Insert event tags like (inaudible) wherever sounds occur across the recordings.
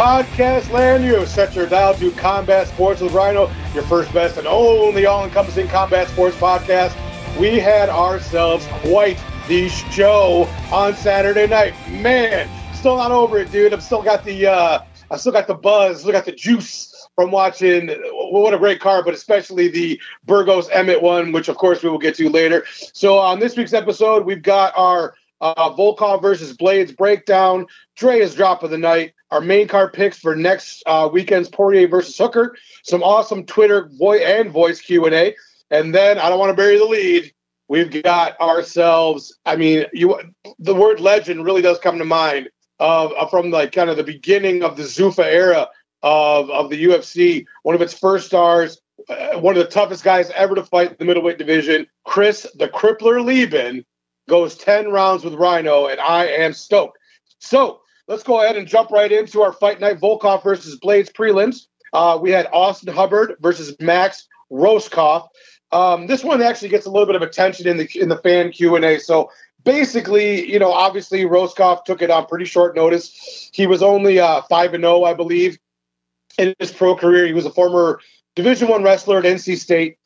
podcast land. You have set your dial to Combat Sports with Rhino, your first, best, and only all encompassing combat sports podcast. We had ourselves quite the show on Saturday night. Man, still not over it, dude. I've still got the uh, I still got the buzz, still got the juice from watching. What a great card, but especially the Burgos Emmett one, which of course we will get to later. So on this week's episode, we've got our uh, Volkov versus Blades breakdown, Dre's drop of the night, our main card picks for next uh, weekend's Poirier versus Hooker, some awesome Twitter voice and voice Q and A, and then I don't want to bury the lead. We've got ourselves. I mean, you the word legend really does come to mind of, of from like kind of the beginning of the Zuffa era of of the UFC. One of its first stars, uh, one of the toughest guys ever to fight the middleweight division, Chris the Crippler Leben goes 10 rounds with Rhino, and I am stoked. So let's go ahead and jump right into our fight night Volkov versus Blades prelims. Uh, we had Austin Hubbard versus Max Rohskopf. Um, this one actually gets a little bit of attention in the in the fan Q and A. So basically, you know, obviously Rohskopf took it on pretty short notice. He was only uh, five and zero, oh, I believe, in his pro career. He was a former Division One wrestler at NC State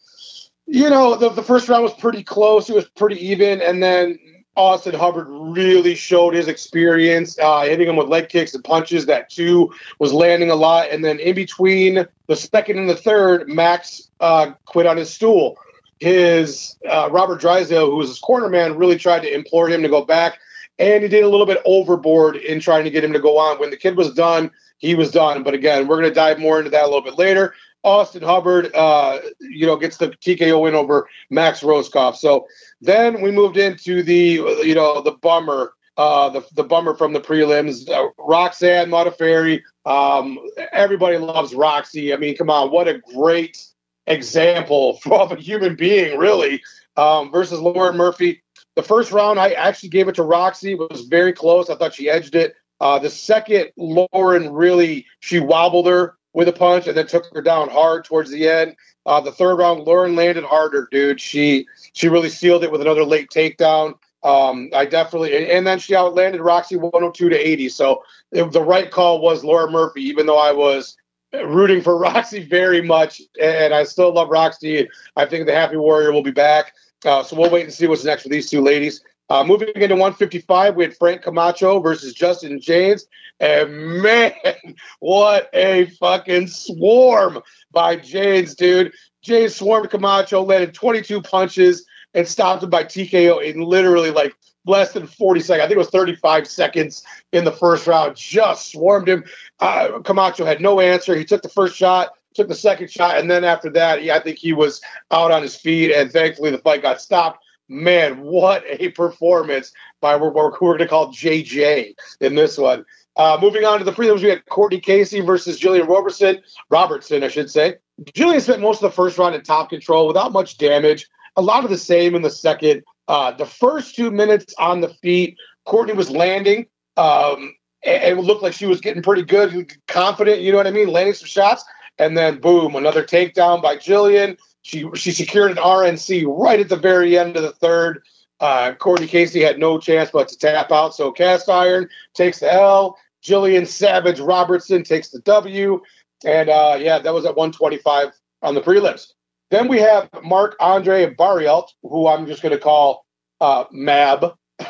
you know, the, the first round was pretty close. It was pretty even. And then Austin Hubbard really showed his experience, uh, hitting him with leg kicks and punches. That too was landing a lot. And then in between the second and the third, Max uh, quit on his stool. His uh, Robert Drysdale, who was his corner man, really tried to implore him to go back. And he did a little bit overboard in trying to get him to go on. When the kid was done, he was done. But again, we're going to dive more into that a little bit later. Austin Hubbard, uh, you know, gets the TKO win over Max Rohskopf. So then we moved into the, you know, the bummer, uh, the the bummer from the prelims. Uh, Roxanne Modafferi. Um, everybody loves Roxy. I mean, come on, what a great example (laughs) of a human being, really. Um, versus Lauren Murphy. The first round, I actually gave it to Roxy. It was very close. I thought she edged it. Uh, the second, Lauren really she wobbled her with a punch and then took her down hard towards the end. Uh, the third round, Lauren landed harder, dude. She she really sealed it with another late takedown. Um, I definitely and then she outlanded Roxy 102 to 80. So it, the right call was Laura Murphy, even though I was rooting for (laughs) Roxy very much, and I still love Roxy. I think the Happy Warrior will be back. Uh, so we'll wait and see what's next for these two ladies. Uh, moving into 155, we had Frank Camacho versus Justin James. And man, (laughs) what a fucking swarm by James, dude. James swarmed Camacho, landed 22 punches, and stopped him by TKO in literally like less than 40 seconds. I think it was 35 seconds in the first round. Just swarmed him. Uh, Camacho had no answer. He took the first shot, took the second shot, and then after that, he, I think he was out on his feet. And thankfully, the fight got stopped man, what a performance by what we're, going to call JJ in this one. Uh, moving on to the prelims, we had Courtney Casey versus Jillian Robertson. Robertson, I should say. Jillian spent most of the first round in top control without much damage. A lot of the same in the second. Uh, the first two minutes on the feet, Courtney was landing. Um, and it looked like she was getting pretty good, confident. You know what I mean? Landing some shots, and then boom, another takedown by Jillian. She she secured an RNC right at the very end of the third. Uh, Courtney Casey had no chance but to tap out. So cast iron takes the L. Jillian Savage Robertson takes the W. And uh, yeah, that was at 125 on the prelims. Then we have Marc Andre Barriault, who I'm just going to call uh, Mab, (laughs)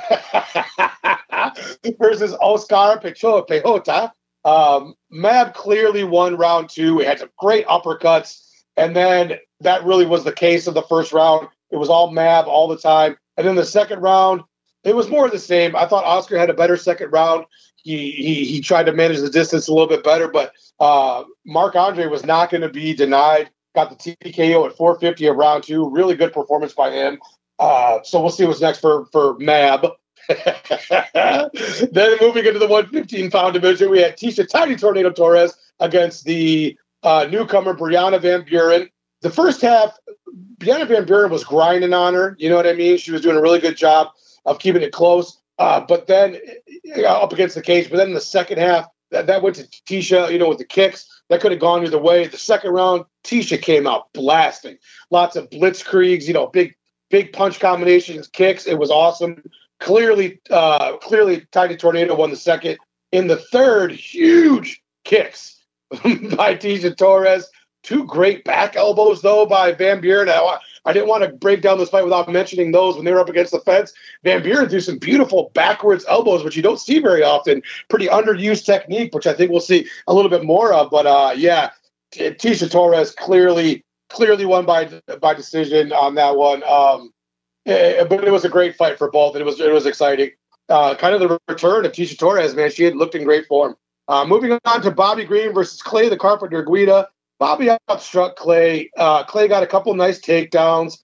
versus Oscar Piechota. Um, Mab clearly won round two. He had some great uppercuts. And then that really was the case of the first round. It was all Mab all the time. And then the second round, it was more of the same. I thought Oscar had a better second round. He he, he tried to manage the distance a little bit better, but uh, Marc Andre was not going to be denied. Got the TKO at 450 of round two. Really good performance by him. Uh, so we'll see what's next for for Mab. (laughs) then moving into the 115 pound division, we had Tisha Tiny Tornado Torres against the uh, newcomer Brianna Van Buren. The first half, Bianca Van Buren was grinding on her. You know what I mean? She was doing a really good job of keeping it close. Uh, but then uh, up against the cage. But then in the second half, that, that went to Tisha, you know, with the kicks. That could have gone either way. The second round, Tisha came out blasting. Lots of blitzkriegs, you know, big big punch combinations, kicks. It was awesome. Clearly, uh, clearly, Tiny Tornado won the second In the third, huge kicks (laughs) by Tisha Torres. Two great back elbows, though, by Van Buren. I, I didn't want to break down this fight without mentioning those when they were up against the fence. Van Buren threw some beautiful backwards elbows, which you don't see very often. Pretty underused technique, which I think we'll see a little bit more of. But uh, yeah, Tisha Torres clearly clearly won by by decision on that one. Um, it, eh, but it was a great fight for both, and it was it was exciting. Uh, kind of the return of Tisha Torres, man. She had looked in great form. Uh, moving on to Bobby Green versus Clay the Carpenter Guida. Bobby outstruck Clay. Uh, Clay got a couple nice takedowns.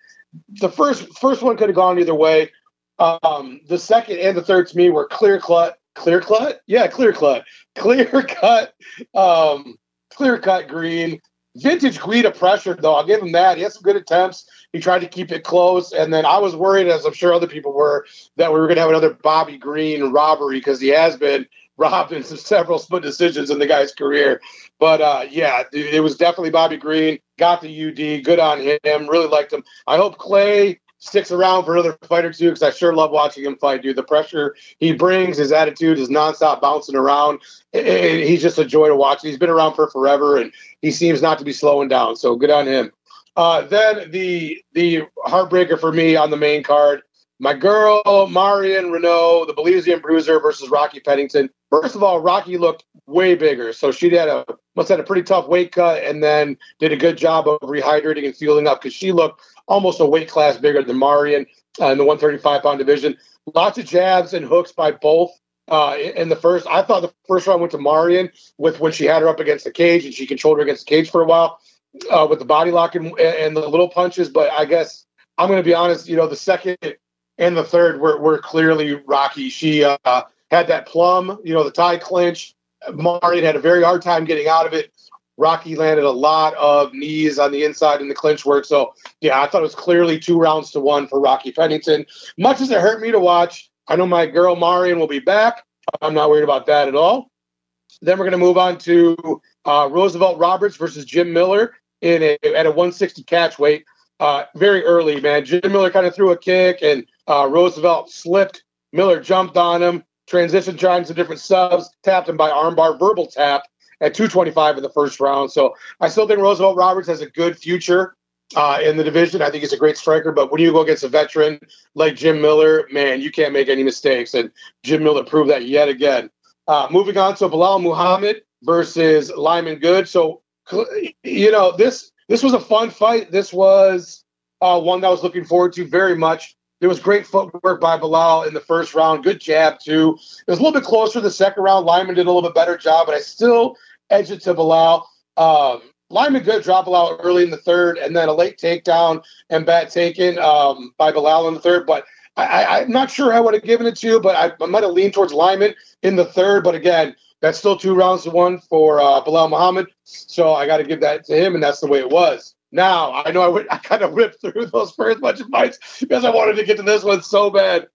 The first first one could have gone either way. Um, the second and the third to me were clear cut, clear cut, yeah, clear cut, (laughs) clear cut, um, clear cut green. Vintage Guida pressure though. I'll give him that. He had some good attempts. He tried to keep it close, and then I was worried, as I'm sure other people were, that we were going to have another Bobby Green robbery because he has been robbed in several split decisions in the guy's career. But uh, yeah, it was definitely Bobby Green. Got the UD. Good on him. Really liked him. I hope Clay sticks around for another fight or two because I sure love watching him fight, dude. The pressure he brings, his attitude, his nonstop bouncing around. he's just a joy to watch. He's been around for forever, and he seems not to be slowing down. So good on him. Uh, then the the heartbreaker for me on the main card my girl Marion Reneau, the Belizean Bruiser versus Rocky Pennington. First of all, Rocky looked way bigger, so she had a must had a pretty tough weight cut, and then did a good job of rehydrating and fueling up because she looked almost a weight class bigger than Marion uh, in the 135 pound division. Lots of jabs and hooks by both. Uh, in the first, I thought the first round went to Marion with when she had her up against the cage and she controlled her against the cage for a while uh, with the body lock and, and the little punches. But I guess I'm going to be honest. You know, the second and the third were, were clearly Rocky. She uh, had that plum, you know, the Thai clinch. Marion had a very hard time getting out of it. Rocky landed a lot of knees on the inside in the clinch work. So, yeah, I thought it was clearly two rounds to one for Rocky Pennington. Much as it hurt me to watch, I know my girl Marion will be back. I'm not worried about that at all. Then we're going to move on to uh, Roosevelt Roberts versus Jim Miller in a, at a 160 catch weight. Uh, very early, man. Jim Miller kind of threw a kick and uh, Roosevelt slipped. Miller jumped on him, transition trying some different subs, tapped him by armbar, verbal tap at 225 in the first round. So I still think Roosevelt Roberts has a good future uh, in the division. I think he's a great striker, but when you go against a veteran like Jim Miller, man, you can't make any mistakes. And Jim Miller proved that yet again. Uh, moving on to Belal Muhammad versus Lyman Good. So, you know, this this was a fun fight. This was uh, one that I was looking forward to very much. There was great footwork by Belal in the first round. Good jab, too. It was a little bit closer the second round. Lyman did a little bit better job, but I still edge it to Belal. Um, Lyman Good drop Belal early in the third, and then a late takedown and bat taken um, by Belal in the third. But I, am not sure I would have given it to you, but I, I might have leaned towards Lyman in the third. But again, that's still two rounds to one for uh, Belal Muhammad. So I got to give that to him, and that's the way it was. Now I know I, went, I kind of whipped through those first bunch of fights because I wanted to get to this one so bad.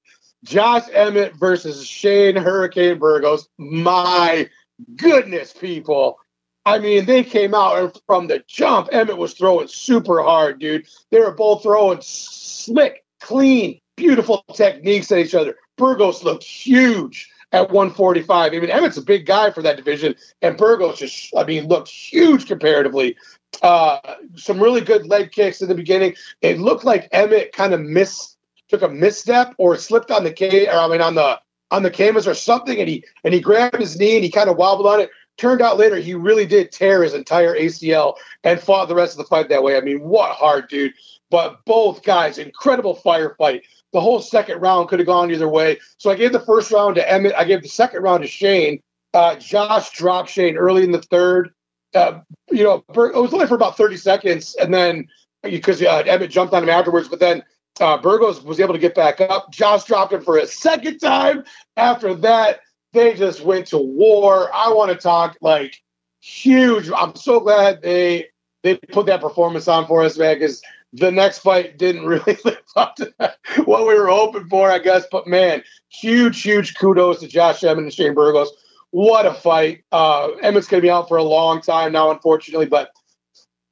Josh Emmett versus Shane Hurricane Burgos. My goodness, people. I mean, they came out and from the jump, Emmett was throwing super hard, dude. They were both throwing slick, clean, beautiful techniques at each other. Burgos looked huge at 145. I mean, Emmett's a big guy for that division, and Burgos just, I mean, looked huge comparatively. Uh, some really good leg kicks in the beginning. It looked like Emmett kind of missed, took a misstep or slipped on the K, or I mean on the on the canvas or something, and he and he grabbed his knee and he kind of wobbled on it. Turned out later he really did tear his entire ACL and fought the rest of the fight that way. I mean, what hard dude! But both guys, incredible firefight. The whole second round could have gone either way. So I gave the first round to Emmett. I gave the second round to Shane. Uh, Josh dropped Shane early in the third uh, you know, it was only for about 30 seconds, and then because uh, Emmett jumped on him afterwards, but then uh, Burgos was able to get back up. Josh dropped him for a second time. After that, they just went to war. I want to talk like huge. I'm so glad they they put that performance on for us, man, because the next fight didn't (laughs) really live up to that, what we were hoping for, I guess. But man, huge, huge kudos to Josh Emmett and Shane Burgos what a fight. Uh, Emmett's going to be out for a long time now, unfortunately, but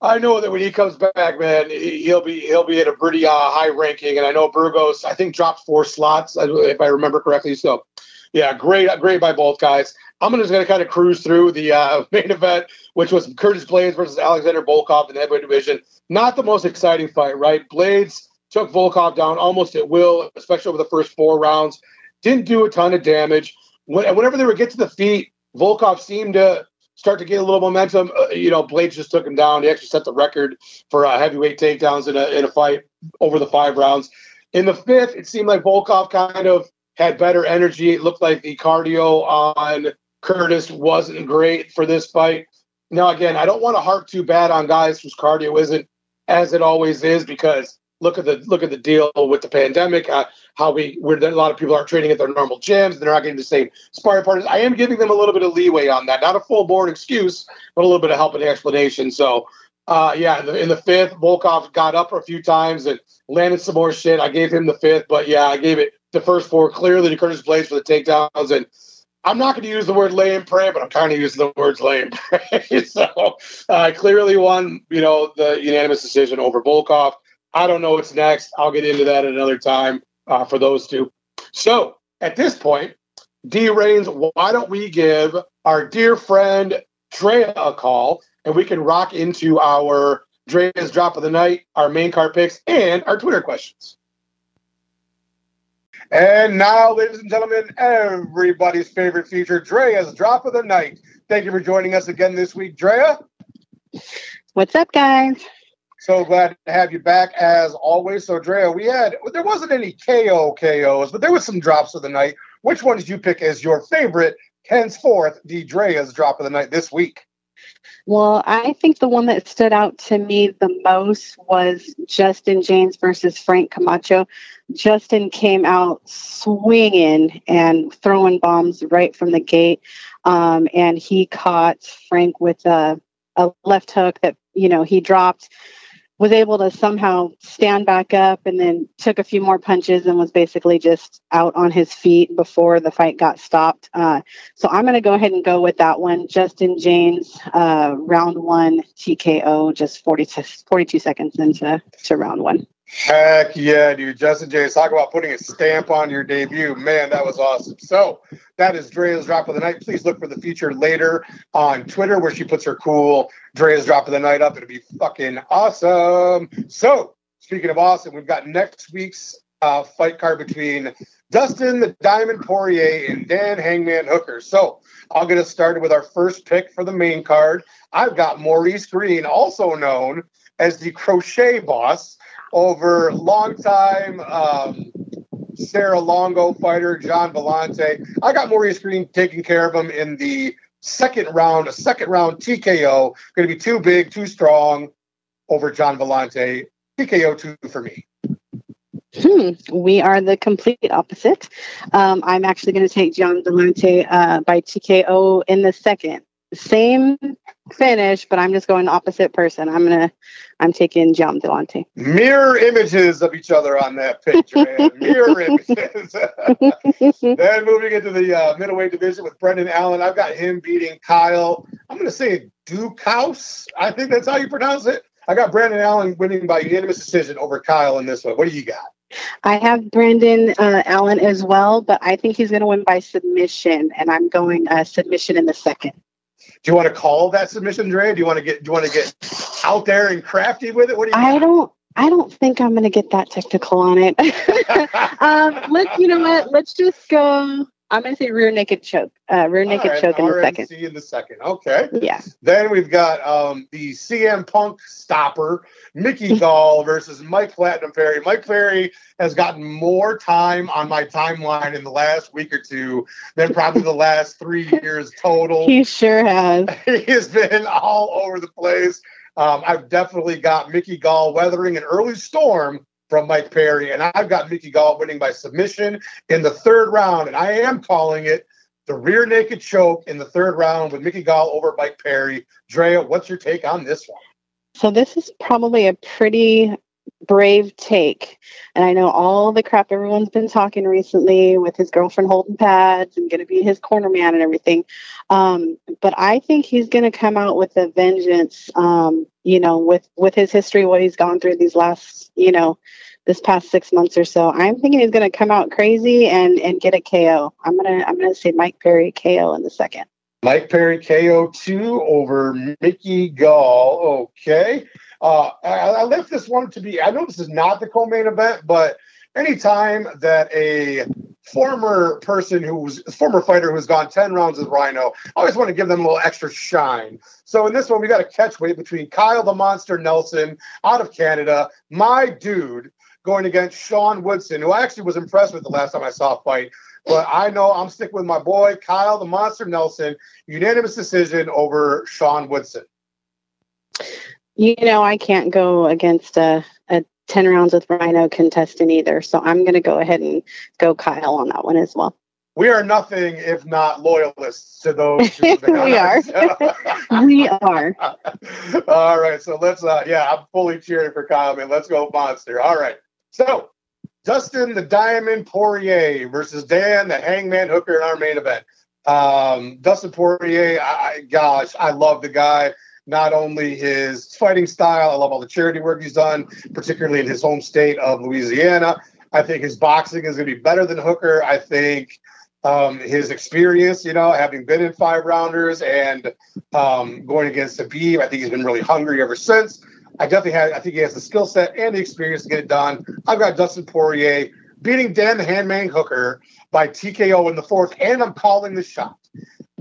I know that when he comes back, man, he'll be he'll be at a pretty uh, high ranking. And I know Burgos, I think, dropped four slots if I remember correctly. So, yeah, great, great by both guys. I'm just going to kind of cruise through the uh, (laughs) main event, which was Curtis Blades versus Alexander Volkov in the heavyweight division. Not the most exciting fight, right? Blades took Volkov down almost at will, especially over the first four rounds. Didn't do a ton of damage. When, whenever they would get to the feet, Volkov seemed to start to get a little momentum. Uh, you know, Blades just took him down. He actually set the record for uh, heavyweight takedowns in a, in a fight over the five rounds. In the fifth, it seemed like Volkov kind of had better energy. It looked like the cardio on Curtis wasn't great for this fight. Now, again, I don't want to harp too bad on guys whose cardio isn't as it always is because look at the look at the deal with the pandemic. Uh, how we where a lot of people aren't training at their normal gyms. They're not getting the same sparring partners. I am giving them a little bit of leeway on that. Not a full board excuse, but a little bit of help and explanation. So, uh, yeah, in the, in the fifth, Volkov got up a few times and landed some more shit. I gave him the fifth, but yeah, I gave it the first four clearly to Curtis Blades for the takedowns and I'm not going to use the word lay and pray, but I'm kind of using the words lay and (laughs) pray. so uh, clearly won, you know, the unanimous decision over Volkov. I don't know what's next. I'll get into that at another time uh, for those two. So at this point, D Reigns, why don't we give our dear friend Drea a call and we can rock into our Drea's drop of the night, our main card picks, and our Twitter questions. And now, ladies and gentlemen, everybody's favorite feature, Drea's Drop of the Night. Thank you for joining us again this week, Drea. What's up, guys? So glad to have you back as always. So, Drea, we had, there wasn't any KO KOs, but there was some drops of the night. Which one did you pick as your favorite, henceforth, the Drea's Drop of the Night this week? Well, I think the one that stood out to me the most was Justin James versus Frank Camacho. Justin came out swinging and throwing bombs right from the gate, um, and he caught Frank with a, a left hook that you know he dropped was able to somehow stand back up and then took a few more punches and was basically just out on his feet before the fight got stopped. Uh, so I'm going to go ahead and go with that one. Justin James, uh, round one TKO, just 40 42 seconds into to round one. Heck yeah, dude. Justin James, talk about putting a stamp on your debut. Man, that was awesome. So that is Drea's Drop of the Night. Please look for the feature later on Twitter where she puts her cool Drea's Drop of the Night up. It'll be fucking awesome. So speaking of awesome, we've got next week's uh, fight card between Dustin the Diamond Poirier and Dan Hangman Hooker. So I'll get us started with our first pick for the main card. I've got Maurice Greene, also known as the Crochet Boss over longtime um, Serra Longo fighter Gian Villante. I got Maurice Greene taking care of him in the second round, a second round TKO. Going to be too big, too strong over Gian Villante. TKO two for me. Hmm. We are the complete opposite. Um, I'm actually going to take John Villante uh, by TKO in the second same finish, but I'm just going opposite person. I'm gonna I'm taking Gian Villante. Mirror images of each other on that picture. (laughs) Mirror images. (laughs) then moving into the uh, middleweight division with Brendan Allen, I've got him beating Kyle. I'm gonna say Duke House. I think that's how you pronounce it. I got Brandon Allen winning by unanimous decision over Kyle in this one. What do you got? I have Brandon uh, Allen as well, but I think he's going to win by submission, and I'm going uh, submission in the second. Do you want to call that submission, Dre? Do you want to get do you want to get out there and crafty with it? What do you? I got? don't. I don't think I'm going to get that technical on it. (laughs) um, let's. You know what? Let's just go. I'm going to say rear naked choke. Uh, rear naked right, choke in the second. See in the second. Okay. Yeah. Then we've got um, the CM Punk stopper, Mickey (laughs) Gall versus Mike Platinum Perry. Mike Perry has gotten more time on my timeline in the last week or two than probably the last three (laughs) years total. He sure has. (laughs) he has been all over the place. Um, I've definitely got Mickey Gall weathering an early storm from Mike Perry. And I've got Mickey Gall winning by submission in the third round. And I am calling it the rear naked choke in the third round with Mickey Gall over Mike Perry. Drea, what's your take on this one? So this is probably a pretty brave take. And I know all the crap everyone's been talking recently with his girlfriend holding pads and going to be his corner man and everything. Um, but I think he's going to come out with a vengeance. Um, you know, with with his history, what he's gone through these last, you know, this past six months or so. I'm thinking he's going to come out crazy and and get a KO. I'm gonna I'm gonna say Mike Perry KO in the second. Mike Perry KO2 over Mickey Gall. Okay. Uh, I, I left this one to be, I know this is not the co main event, but anytime that a former person who's a former fighter who's gone 10 rounds with Rhino, I always want to give them a little extra shine. So in this one, we got a catch weight between Kyle the Monster Nelson out of Canada, my dude, going against Sean Woodson, who I actually was impressed with the last time I saw a fight. But I know I'm sticking with my boy, Kyle the Monster Nelson, unanimous decision over Sean Woodson. You know, I can't go against a, a 10 rounds with Rhino contestant either. So I'm going to go ahead and go Kyle on that one as well. We are nothing if not loyalists to those. (laughs) we are. (laughs) we are. All right. So let's, uh, yeah, I'm fully cheering for Kyle, man. Let's go, Monster. All right. So Dustin the Diamond Poirier versus Dan the Hangman Hooker in our main event. Um, Dustin Poirier, I, gosh, I love the guy not only his fighting style, I love all the charity work he's done, particularly in his home state of Louisiana. I think his boxing is going to be better than Hooker. I think um, his experience, you know, having been in five rounders and um, going against Khabib, I think he's been really hungry ever since. I definitely have. I think he has the skill set and the experience to get it done. I've got Dustin Poirier beating Dan the Hangman Hooker by TKO in the fourth, and I'm calling the shot.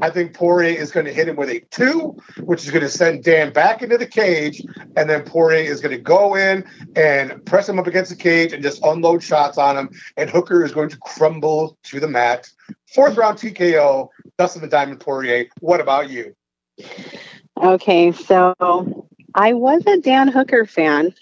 I think Poirier is going to hit him with a two, which is going to send Dan back into the cage. And then Poirier is going to go in and press him up against the cage and just unload shots on him. And Hooker is going to crumble to the mat. Fourth round TKO, Dustin the Diamond Poirier. What about you? Okay, so I was a Dan Hooker fan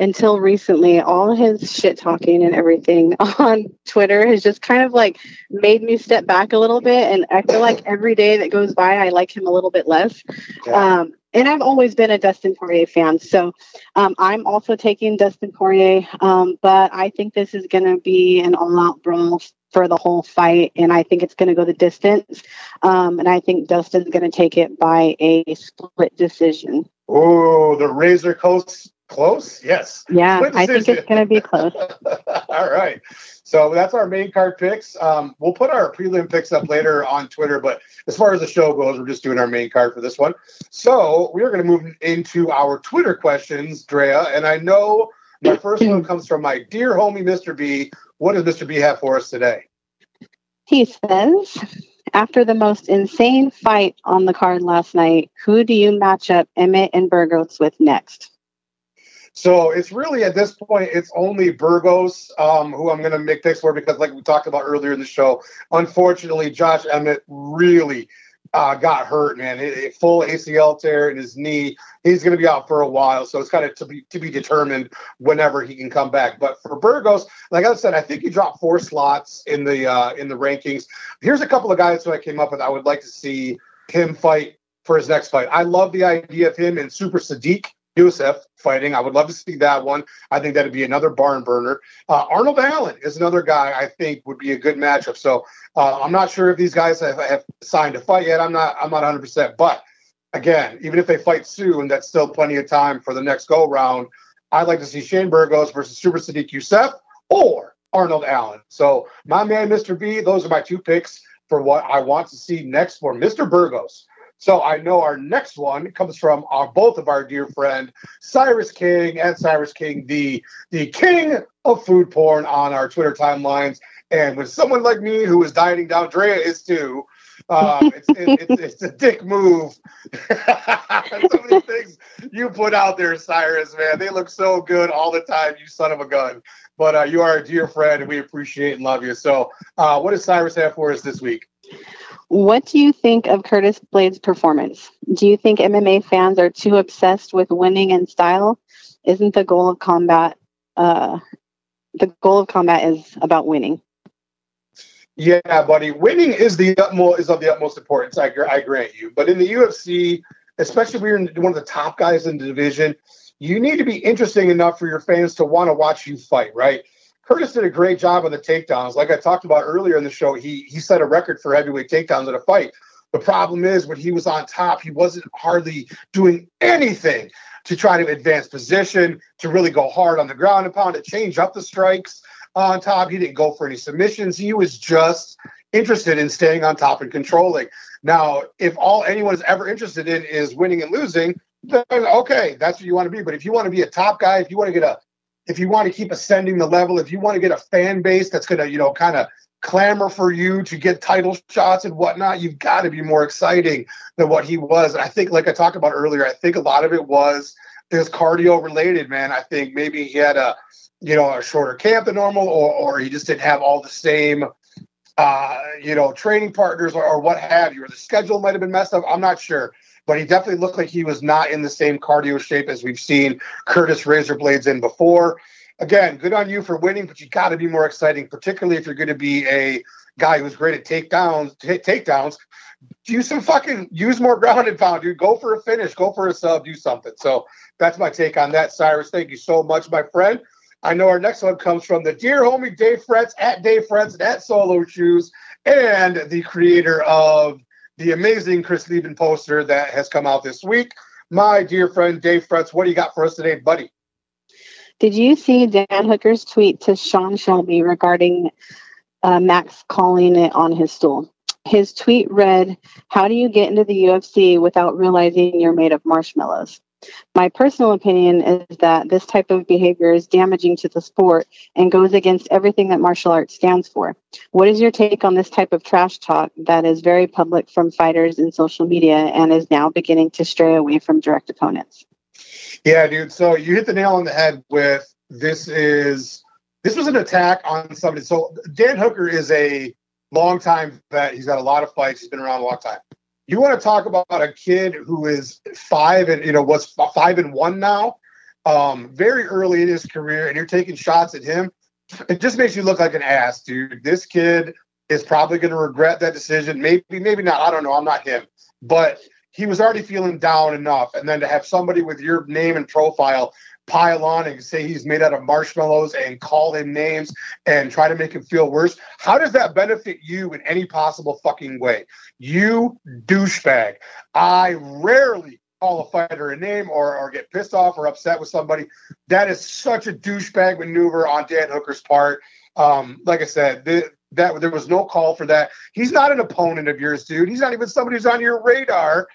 until recently, all his shit talking and everything (laughs) on Twitter has just kind of like made me step back a little bit. And I feel like every day that goes by, I like him a little bit less. Yeah. Um, and I've always been a Dustin Poirier fan. So um, I'm also taking Dustin Poirier. Um, but I think this is going to be an all out brawl for the whole fight. And I think it's going to go the distance. Um, and I think Dustin's going to take it by a split decision. Oh, the Razor Coast Close? Yes. Yeah, I think it's going to be close. (laughs) All right. So that's our main card picks. Um, we'll put our prelim picks up later on Twitter, but as far as the show goes, we're just doing our main card for this one. So we are going to move into our Twitter questions, Drea. And I know my first one comes from my dear homie, Mr. B. What does Mr. B have for us today? He says, after the most insane fight on the card last night, who do you match up Emmett and Burgos with next? So it's really at this point, it's only Burgos um, who I'm going to make picks for because, like we talked about earlier in the show, unfortunately, Josh Emmett really uh, got hurt, man. It, it, full ACL tear in his knee. He's going to be out for a while, so it's kind of to be to be determined whenever he can come back. But for Burgos, like I said, I think he dropped four slots in the uh, in the rankings. Here's a couple of guys who I came up with. I would like to see him fight for his next fight. I love the idea of him and Super Sodiq. Yusuff fighting. I would love to see that one. I think that'd be another barn burner. Uh, Arnold Allen is another guy I think would be a good matchup. So uh, I'm not sure if these guys have, have signed a fight yet. I'm not. I'm not 100. percent But again, even if they fight soon, that's still plenty of time for the next go round. I'd like to see Shane Burgos versus Super Sodiq Yusuff or Arnold Allen. So my man, Mr. B. Those are my two picks for what I want to see next for Mr. Burgos. So I know our next one comes from our both of our dear friend Cyrus King and Cyrus King, the the king of food porn on our Twitter timelines. And with someone like me who is dieting down, Drea is too. Um, it's, it, it's, it's a dick move. Some of the things you put out there, Cyrus, man, they look so good all the time. You son of a gun. But uh, you are a dear friend, and we appreciate and love you. So, uh, what does Cyrus have for us this week? What do you think of Curtis Blade's performance? Do you think MMA fans are too obsessed with winning and style? Isn't the goal of combat uh, the goal of combat is about winning? Yeah, buddy, winning is the utmost is of the utmost importance. I, I grant you, but in the UFC, especially when you're one of the top guys in the division, you need to be interesting enough for your fans to want to watch you fight, right? Curtis did a great job on the takedowns. Like I talked about earlier in the show, he he set a record for heavyweight takedowns in a fight. The problem is when he was on top, he wasn't hardly doing anything to try to advance position, to really go hard on the ground and pound, to change up the strikes on top. He didn't go for any submissions. He was just interested in staying on top and controlling. Now, if all anyone is ever interested in is winning and losing, then okay, that's what you want to be. But if you want to be a top guy, if you want to get a, if you want to keep ascending the level, if you want to get a fan base that's going to, you know, kind of clamor for you to get title shots and whatnot, you've got to be more exciting than what he was. And I think, like I talked about earlier, I think a lot of it was is cardio related, man. I think maybe he had a, you know, a shorter camp than normal, or or he just didn't have all the same uh, you know, training partners or, or what have you, or the schedule might have been messed up. I'm not sure. But he definitely looked like he was not in the same cardio shape as we've seen Curtis Razorblades in before. Again, good on you for winning, but you got to be more exciting, particularly if you're going to be a guy who's great at takedowns. T- takedowns, use some fucking use more ground and pound, dude. Go for a finish, go for a sub, do something. So that's my take on that, Cyrus. Thank you so much, my friend. I know our next one comes from the dear homie Dave Fretz at Dave Fretz and at Solo Shoes and the creator of the amazing Chris Leben poster that has come out this week. My dear friend Dave Fretz, what do you got for us today, buddy? Did you see Dan Hooker's tweet to Sean Shelby regarding uh, Max calling it on his stool? His tweet read, How do you get into the UFC without realizing you're made of marshmallows? My personal opinion is that this type of behavior is damaging to the sport and goes against everything that martial arts stands for. What is your take on this type of trash talk that is very public from fighters in social media and is now beginning to stray away from direct opponents? Yeah, dude. So you hit the nail on the head with this is this was an attack on somebody. So Dan Hooker is a long time vet. He's got a lot of fights. He's been around a long time you want to talk about a kid who is five and you know was five and one now, um, very early in his career, and you're taking shots at him. It just makes you look like an ass, dude. This kid is probably going to regret that decision. Maybe, maybe not. I don't know. I'm not him, but he was already feeling down enough, and then to have somebody with your name and profile pile on and say he's made out of marshmallows and call him names and try to make him feel worse. How does that benefit you in any possible fucking way? You douchebag. I rarely call a fighter a name or, or get pissed off or upset with somebody. That is such a douchebag maneuver on Dan Hooker's part. Um, like I said, the, that there was no call for that. He's not an opponent of yours, dude. He's not even somebody who's on your radar.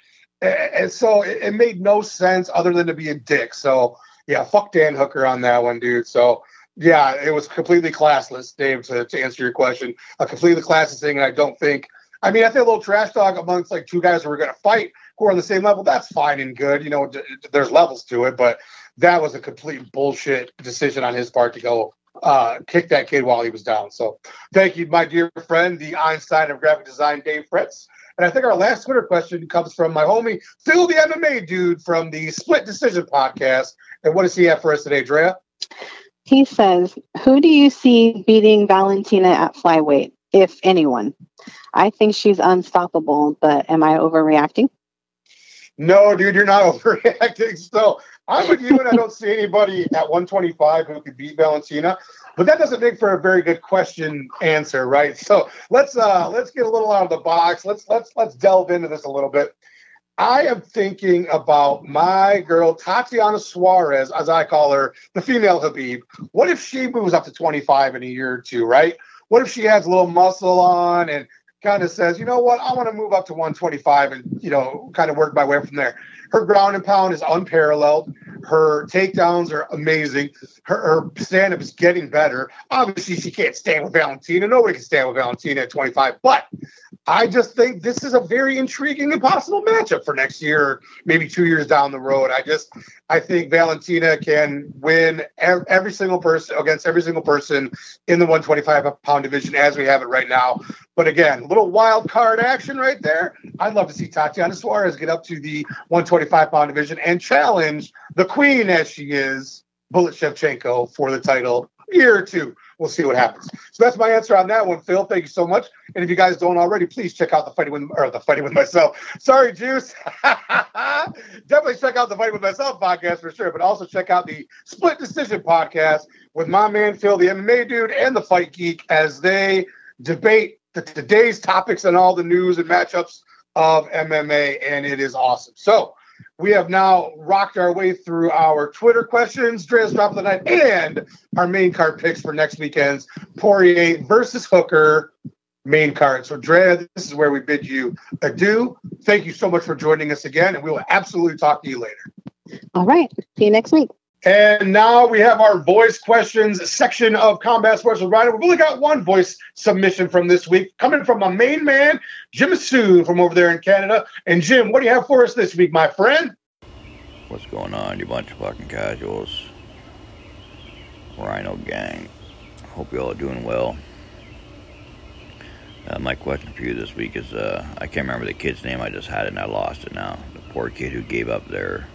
And so it, it made no sense other than to be a dick. So yeah, fuck Dan Hooker on that one, dude. So yeah, it was completely classless, Dave. To, to answer your question, a completely classless thing, and I don't think. I mean, I think a little trash talk amongst like two guys who were going to fight who are on the same level. That's fine and good. You know, d- there's levels to it, but that was a complete bullshit decision on his part to go uh, kick that kid while he was down. So thank you, my dear friend, the Einstein of graphic design, Dave Fritz. And I think our last Twitter question comes from my homie Phil, the MMA dude from the Split Decision podcast. And what does he have for us today, Drea? He says, Who do you see beating Valentina at flyweight, if anyone? I think she's unstoppable, but am I overreacting? No, dude, you're not (laughs) overreacting. So I'm with you, and I don't see anybody at 125 who could beat Valentina. But that doesn't make for a very good question answer, right? So let's uh let's get a little out of the box. Let's let's let's delve into this a little bit. I am thinking about my girl Tatiana Suarez, as I call her, the female Khabib. What if she moves up to 25 in a year or two, right? What if she has a little muscle on and kind of says, you know what, I want to move up to 125 and you know kind of work my way from there. Her ground and pound is unparalleled. Her takedowns are amazing. Her, her stand up is getting better. Obviously, she can't stand with Valentina. Nobody can stand with Valentina at 25. But I just think this is a very intriguing and possible matchup for next year, maybe two years down the road. I just, I think Valentina can win every, single person against every single person in the 125 pound division as we have it right now. But again, a little wild card action right there. I'd love to see Tatiana Suarez get up to the 125 pound division and challenge the queen as she is, Bullet Shevchenko, for the title year two. We'll see what happens. So that's my answer on that one, Phil. Thank you so much. And if you guys don't already, please check out the fighting with or the fighting with myself. Sorry, Juice. (laughs) Definitely check out the fighting with myself podcast for sure, but also check out the Split Decision podcast with my man Phil, the MMA dude, and the Fight Geek as they debate the, today's topics and all the news and matchups of MMA, and it is awesome. So we have now rocked our way through our Twitter questions, Dre's drop of the night, and our main card picks for next weekend's Poirier versus Hooker. main card. So, Drea, this is where we bid you adieu. Thank you so much for joining us again, and we will absolutely talk to you later. All right. See you next week. And now we have our voice questions section of Combat Sports with Rhino. We've only got one voice submission from this week, coming from my main man, Jim Soon from over there in Canada. And Jim, what do you have for us this week, my friend? What's going on, you bunch of fucking casuals? Rhino gang. Hope you all are doing well. Uh, my question for you this week is uh, I can't remember the kid's name. I just had it and I lost it now. The poor kid who gave up there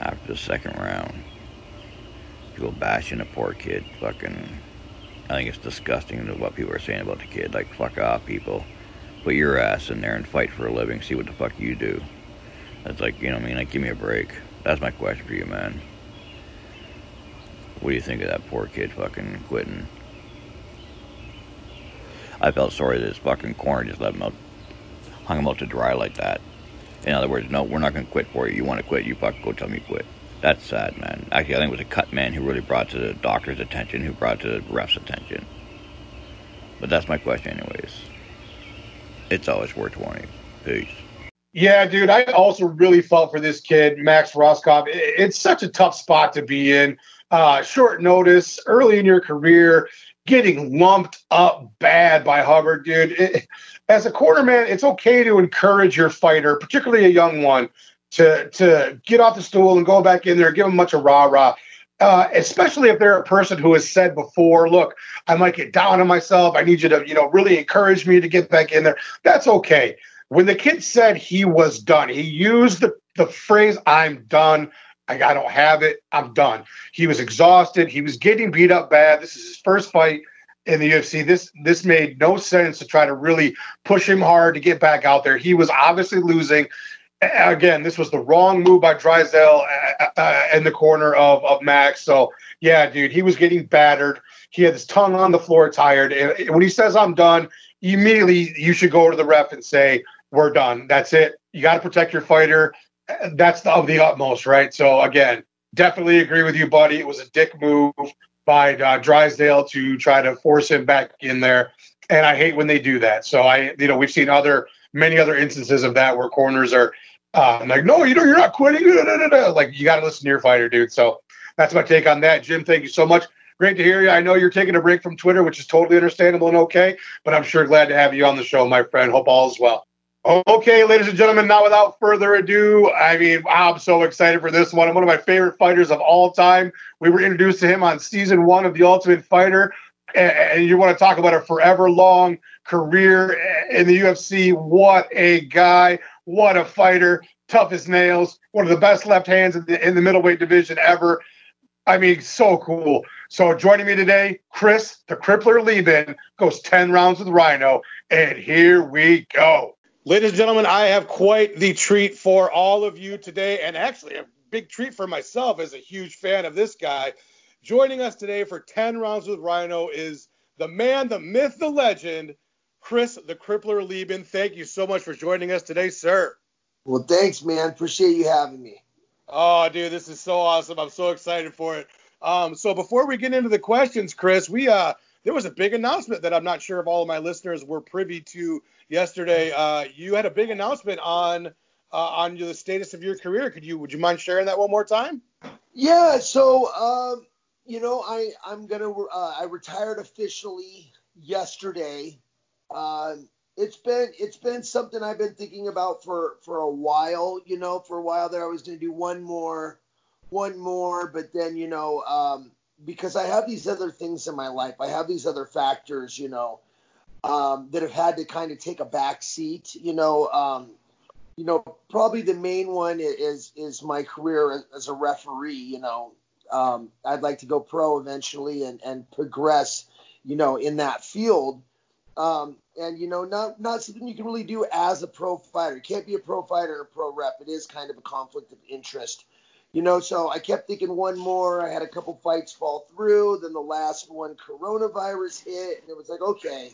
after the second round. People bashing a poor kid. Fucking. I think it's disgusting what people are saying about the kid. Like, fuck off, people. Put your ass in there and fight for a living. See what the fuck you do. That's like, you know what I mean? Like, give me a break. That's my question for you, man. What do you think of that poor kid fucking quitting? I felt sorry that his fucking corner just let him out, hung him out to dry like that. In other words, no, we're not going to quit for you. You want to quit, you fuck, go tell me quit. That's sad, man. Actually, I think it was a cut man who really brought to the doctor's attention, who brought to the ref's attention. But that's my question, anyways. It's always worth warning. Peace. Yeah, dude, I also really felt for this kid, Max Rohskopf. It's such a tough spot to be in. Uh, short notice, early in your career, getting lumped up bad by Hubbard, dude. It, as a cornerman, it's okay to encourage your fighter, particularly a young one, to to get off the stool and go back in there, give them much of rah rah. Uh, especially if they're a person who has said before, look, I might get down on myself. I need you to, you know, really encourage me to get back in there. That's okay. When the kid said he was done, he used the, the phrase, I'm done. I, I don't have it. I'm done. He was exhausted. He was getting beat up bad. This is his first fight in the UFC. This this made no sense to try to really push him hard to get back out there. He was obviously losing. Again, this was the wrong move by Drysdale in the corner of, of Max. So, yeah, dude, he was getting battered. He had his tongue on the floor, tired. And when he says, I'm done, immediately you should go to the ref and say, We're done. That's it. You got to protect your fighter. That's the, of the utmost, right? So, again, definitely agree with you, buddy. It was a dick move by uh, Drysdale to try to force him back in there. And I hate when they do that. So I, you know, we've seen other many other instances of that where corners are uh, like, no, you know, you're not quitting. Like you got to listen to your fighter, dude. So that's my take on that. Jim, thank you so much. Great to hear you. I know you're taking a break from Twitter, which is totally understandable and okay, but I'm sure glad to have you on the show, my friend. Hope all is well. Okay, ladies and gentlemen, now without further ado, I mean, I'm so excited for this one. One of my favorite fighters of all time. We were introduced to him on season one of The Ultimate Fighter. And you want to talk about a forever long career in the UFC. What a guy. What a fighter. Tough as nails. One of the best left hands in the, in the middleweight division ever. I mean, so cool. So joining me today, Chris, the Crippler Leben, goes 10 rounds with Rhino. And here we go. Ladies and gentlemen, I have quite the treat for all of you today, and actually a big treat for myself as a huge fan of this guy. Joining us today for 10 rounds with Rhino is the man, the myth, the legend, Chris the Crippler Leben. Thank you so much for joining us today, sir. Well, thanks, man. Appreciate you having me. Oh, dude, this is so awesome. I'm so excited for it. Um, so before we get into the questions, Chris, we uh there was a big announcement that I'm not sure if all of my listeners were privy to yesterday. Uh, you had a big announcement on uh, on the status of your career. Could you would you mind sharing that one more time? Yeah. So um, you know, I I'm gonna uh, I retired officially yesterday. Uh, it's been it's been something I've been thinking about for for a while. You know, for a while there, I was gonna do one more, one more, but then you know, um, because I have these other things in my life, I have these other factors. You know, um, that have had to kind of take a back seat. You know, um, you know, probably the main one is is my career as a referee. You know, um, I'd like to go pro eventually and and progress. You know, in that field. Um, and you know, not not something you can really do as a pro fighter. You can't be a pro fighter and a pro rep. It is kind of a conflict of interest. You know, so I kept thinking one more. I had a couple fights fall through. Then the last one, coronavirus hit, and it was like, okay,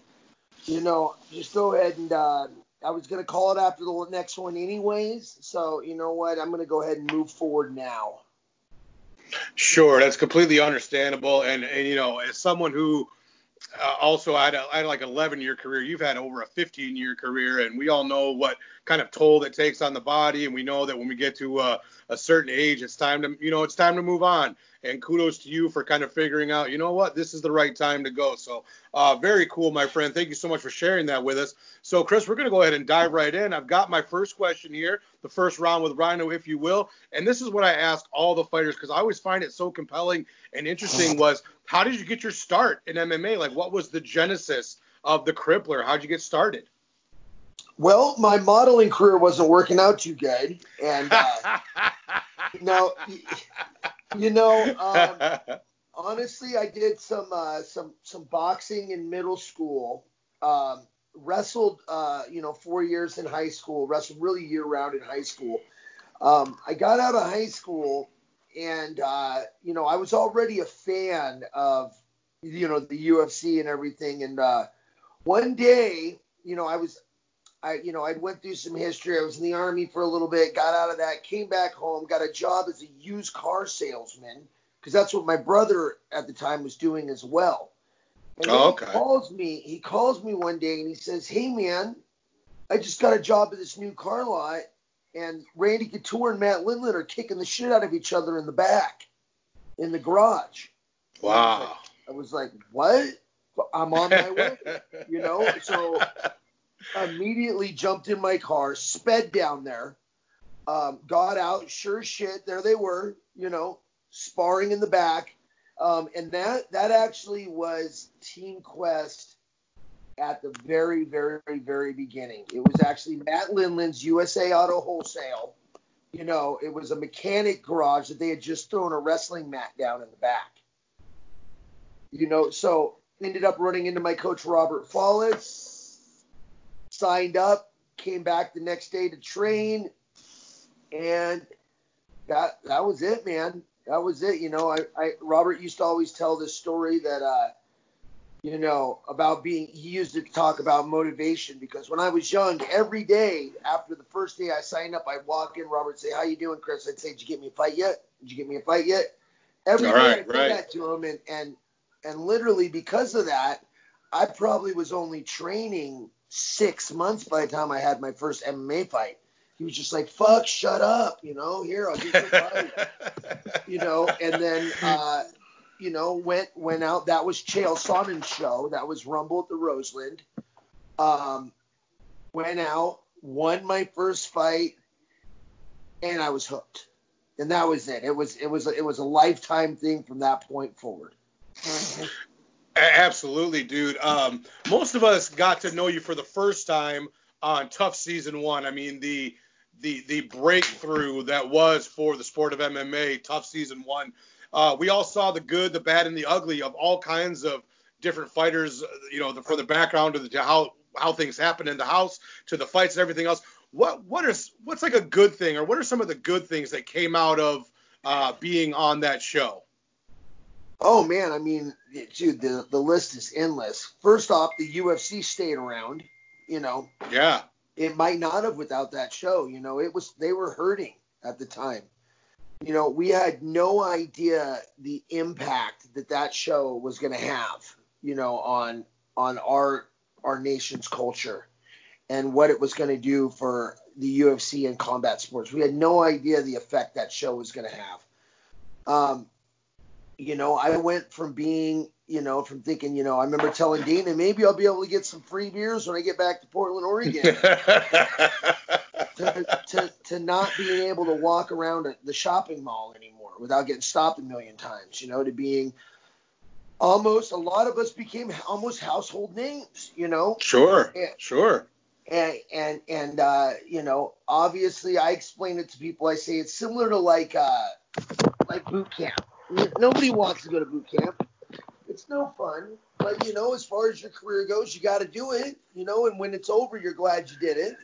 you know, just go ahead and uh, I was to call it after the next one anyways. So, you know what? I'm to go ahead and move forward now. Sure, that's completely understandable. And, and you know, as someone who uh, also I had, a, I had like an 11 year career. You've had over a 15 year career, and we all know what kind of toll that takes on the body. And we know that when we get to uh, a certain age, it's time to, you know, it's time to move on. And kudos to you for kind of figuring out, you know what, this is the right time to go. So, uh, very cool, my friend. Thank you so much for sharing that with us. So, Chris, we're going to go ahead and dive right in. I've got my first question here, the first round with Rhino, if you will. And this is what I ask all the fighters because I always find it so compelling and interesting was how did you get your start in MMA? Like, what was the genesis of the crippler? How'd you get started? Well, my modeling career wasn't working out too good, and uh, (laughs) no, you know, um, honestly, I did some uh, some some boxing in middle school. Um, wrestled, uh, you know, four years in high school. Wrestled really year round in high school. Um, I got out of high school, and uh, you know, I was already a fan of, you know, the UFC and everything. And uh, one day, you know, I was I, you know, I went through some history. I was in the army for a little bit, got out of that, came back home, got a job as a used car salesman because that's what my brother at the time was doing as well. And oh, okay. he calls me. He calls me one day and he says, "Hey, man, I just got a job at this new car lot, and Randy Couture and Matt Lindland are kicking the shit out of each other in the back, in the garage." Wow. I was like, I was like "What?" I'm on my way. you know, so (laughs) immediately jumped in my car, sped down there, um, got out, sure shit, there they were, you know, sparring in the back. Um, and that that actually was Team Quest at the very, very, very beginning. It was actually Matt Lindland's USA Auto Wholesale. You know, it was a mechanic garage that they had just thrown a wrestling mat down in the back. You know, so ended up running into my coach Robert Follis signed up, came back the next day to train, and that that was it, man. That was it. You know, I, I Robert used to always tell this story that uh, you know, about being he used to talk about motivation because when I was young, every day after the first day I signed up, I'd walk in, Robert say, How you doing, Chris? I'd say, Did you get me a fight yet? Did you get me a fight yet? Every All day right, I did right. that to him and and and literally because of that, I probably was only training six months by the time I had my first MMA fight. He was just like, "Fuck, shut up," you know. Here, I'll get you fight, (laughs) you know. And then, uh, you know, went went out. That was Chael Sonnen's show. That was Rumble at the Roseland. Um, went out, won my first fight, and I was hooked. And that was it. It was it was it was a lifetime thing from that point forward. Absolutely, dude. Um, most of us got to know you for the first time on TUF Season One. I mean, the the the breakthrough that was for the sport of MMA, TUF Season One. Uh, we all saw the good, the bad, and the ugly of all kinds of different fighters. uh, You know, the, for the background of the, to how how things happen in the house, to the fights and everything else. What what is what's like a good thing, or what are some of the good things that came out of uh, being on that show? Oh man, I mean, dude, the the list is endless. First off, the UFC stayed around. You know, Yeah. it might not have without that show. You know, it was they were hurting at the time. You know, we had no idea the impact that that show was going to have. You know, on on our our nation's culture and what it was going to do for the UFC and combat sports. We had no idea the effect that show was going to have. Um, you know, I went from being, you know, from thinking, you know, I remember telling Dana, maybe I'll be able to get some free beers when I get back to Portland, Oregon, (laughs) to, to, to not being able to walk around the shopping mall anymore without getting stopped a million times, you know, to being almost, a lot of us became almost household names, you know, sure. Yeah. Sure. and and and uh, you know, obviously, I explain it to people. I say it's similar to like uh, like boot camp. Nobody wants to go to boot camp. It's no fun, but you know, as far as your career goes, you got to do it. You know, and when it's over, you're glad you did it.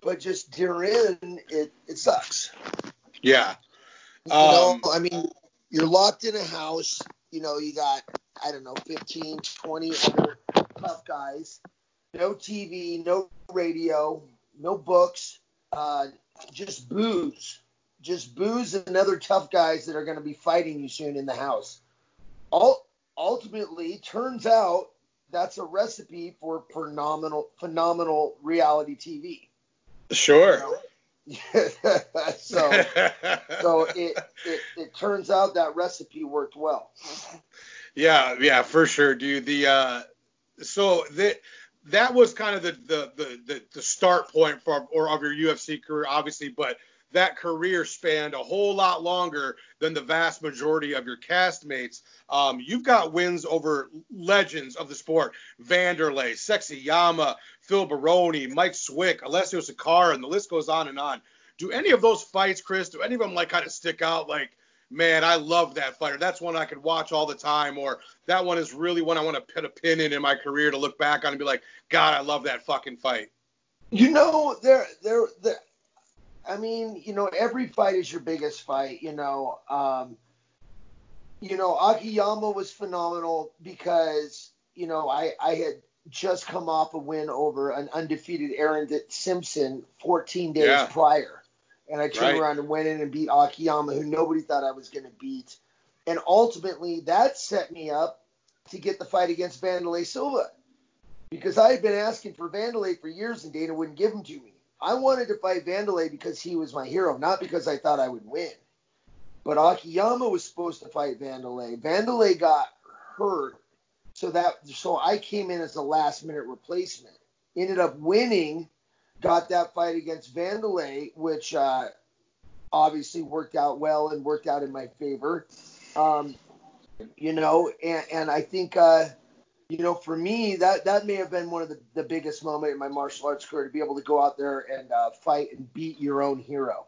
But just during it, it sucks. Yeah. You Um, know, I mean, you're locked in a house. You know, you got, I don't know, 15, 20 other tough guys. No TV, no radio, no books, uh, just booze. Just booze and other tough guys that are going to be fighting you soon in the house. All, ultimately, turns out that's a recipe for phenomenal phenomenal reality TV. Sure. You know? so (laughs) (laughs) so it, it it turns out that recipe worked well. Yeah, yeah, for sure, dude. The uh, so that that was kind of the the the the, the start point for or of your UFC career, obviously, but that career spanned a whole lot longer than the vast majority of your castmates. Um, you've got wins over legends of the sport: Vanderlei, Sexyama, Phil Baroni, Mike Swick, Alessio Sakara, and the list goes on and on. Do any of those fights, Chris? Do any of them like kind of stick out? Like, man, I love that fighter. That's one I could watch all the time. Or that one is really one I want to put a pin in in my career to look back on and be like, God, I love that fucking fight. You know, there, there, there. I mean, you know, every fight is your biggest fight. You know, um, you know, Akiyama was phenomenal because you know I I had just come off a win over an undefeated Aaron Simpson 14 days yeah. prior, and I turned right. around and went in and beat Akiyama, who nobody thought I was going to beat, and ultimately that set me up to get the fight against Vanderlei Silva because I had been asking for Vanderlei for years and Dana wouldn't give him to me. I wanted to fight Vanderlei because he was my hero, not because I thought I would win. But Akiyama was supposed to fight Vanderlei. Vanderlei got hurt, so that so I came in as a last minute replacement. Ended up winning, got that fight against Vanderlei, which uh, obviously worked out well and worked out in my favor. Um, you know, and, and I think uh, you know, for me, that that may have been one of the, the biggest moment in my martial arts career to be able to go out there and uh, fight and beat your own hero.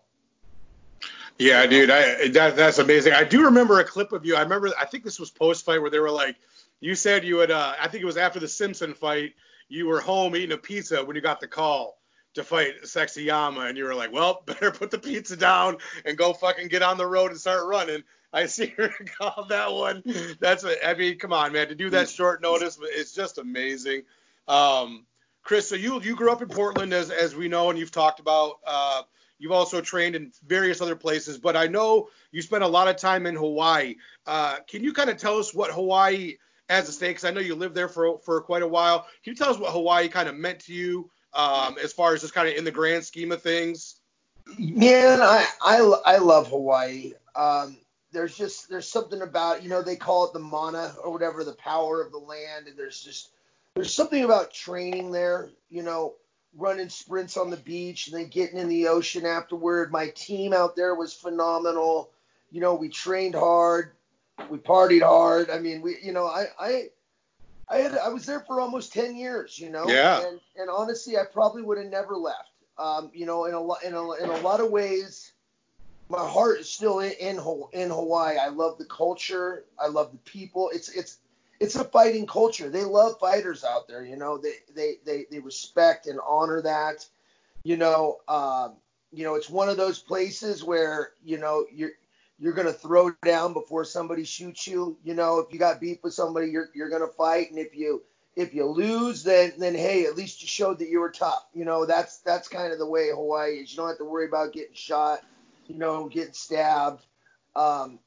Yeah, dude, I, that, that's amazing. I do remember a clip of you. I remember, I think this was post fight where they were like, you said you had, uh, I think it was after the Simpson fight, you were home eating a pizza when you got the call to fight Sexyama, and you were like, well, (laughs) better put the pizza down and go fucking get on the road and start running. I see her (laughs) call that one. That's a, I mean, come on, man, to do that short notice, it's just amazing. Um, Chris, so you you grew up in Portland, as as we know, and you've talked about. Uh, you've also trained in various other places, but I know you spent a lot of time in Hawaii. Uh, can you kind of tell us what Hawaii as a state? Because I know you lived there for for quite a while. Can you tell us what Hawaii kind of meant to you, um, as far as just kind of in the grand scheme of things? Man, I I, I love Hawaii. Um, there's just there's something about you know they call it the mana or whatever the power of the land. And there's just there's something about training there you know running sprints on the beach and then getting in the ocean afterward. My team out there was phenomenal. You know we trained hard. We partied hard. I mean we you know i i i had i was there for almost 10 years you know? Yeah. And, and honestly i probably would have never left. Um you know in a in a, in a lot of ways my heart is still in, in in Hawaii. I love the culture. I love the people. It's it's it's a fighting culture. They love fighters out there. You know, they they they, they respect and honor that. You know, um, you know, it's one of those places where you know you're you're gonna throw down before somebody shoots you. You know, if you got beef with somebody, you're you're gonna fight, and if you if you lose, then then hey, at least you showed that you were tough. You know, that's that's kind of the way Hawaii is. You don't have to worry about getting shot you know, getting stabbed. Um,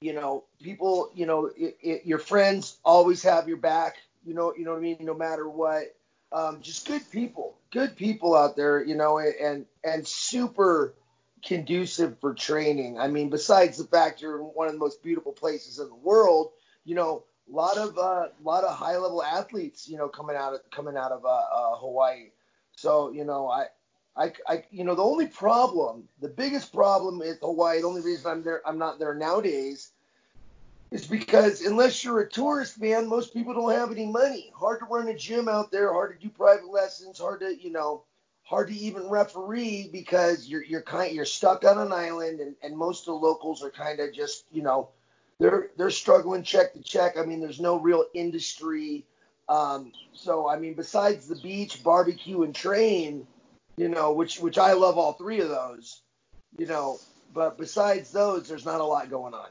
you know, people, you know, it, it, your friends always have your back. You know, you know what I mean. No matter what, um, just good people, good people out there. You know, and and super conducive for training. I mean, besides the fact you're in one of the most beautiful places in the world, you know, a lot of uh, lot of high level athletes, you know, coming out of coming out of uh, uh, Hawaii. So you know, I I, I, you know, the only problem, the biggest problem with Hawaii, the only reason I'm there, I'm not there nowadays, is because unless you're a tourist, man, most people don't have any money. Hard to run a gym out there, hard to do private lessons, hard to, you know, hard to even referee because you're you're kind you're stuck on an island, and, and most of the locals are kind of just, you know, they're they're struggling check to check. I mean, there's no real industry. Um, so I mean, besides the beach, barbecue, and train you know, which which I love all three of those, you know, but besides those, there's not a lot going on.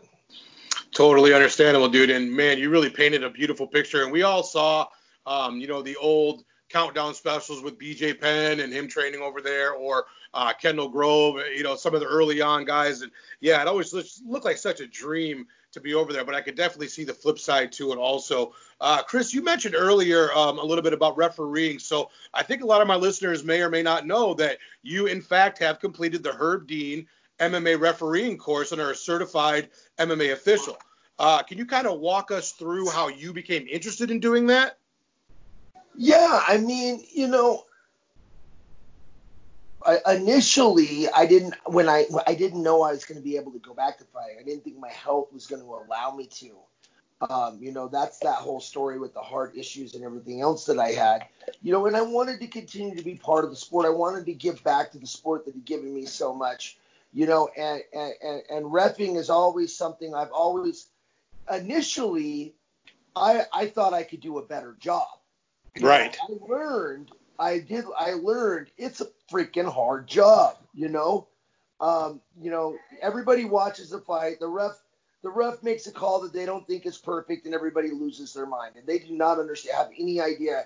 Totally understandable, dude. And man, you really painted a beautiful picture. And we all saw, um, you know, the old countdown specials with BJ Penn and him training over there, or uh, Kendall Grove, you know, some of the early on guys. And yeah, it always looked like such a dream to be over there, but I could definitely see the flip side to it also. Uh, Chris, you mentioned earlier um, a little bit about refereeing. So I think a lot of my listeners may or may not know that you, in fact, have completed the Herb Dean MMA refereeing course and are a certified MMA official. Uh, can you kind of walk us through how you became interested in doing that? Yeah, I mean, you know, I, initially I didn't when I I didn't know I was going to be able to go back to fighting. I didn't think my health was going to allow me to. Um, you know, that's that whole story with the heart issues and everything else that I had. You know, and I wanted to continue to be part of the sport. I wanted to give back to the sport that had given me so much. You know, and and and refing is always something I've always initially I I thought I could do a better job. Right. I learned I did I learned it's a freaking hard job, you know. Um, you know, everybody watches the fight. The ref the ref makes a call that they don't think is perfect and everybody loses their mind. And they do not understand have any idea